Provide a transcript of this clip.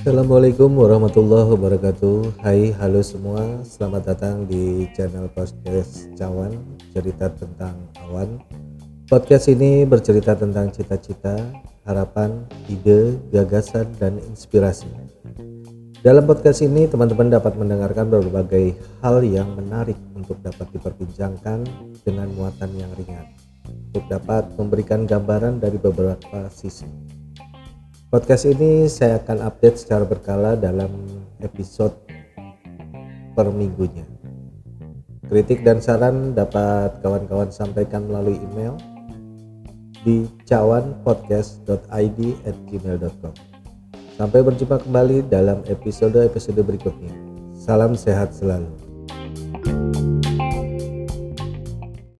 Assalamualaikum warahmatullahi wabarakatuh. Hai halo semua. Selamat datang di channel podcast Cawan Cerita tentang awan Podcast ini bercerita tentang cita-cita, harapan, ide, gagasan, dan inspirasi. Dalam podcast ini teman-teman dapat mendengarkan berbagai hal yang menarik Untuk dapat diperbincangkan dengan muatan yang ringan Untuk dapat memberikan gambaran dari beberapa sisi Podcast ini saya akan update secara berkala dalam episode per minggunya. Kritik dan saran dapat kawan-kawan sampaikan melalui email di cawanpodcast.id@gmail.com. Sampai berjumpa kembali dalam episode-episode berikutnya. Salam sehat selalu.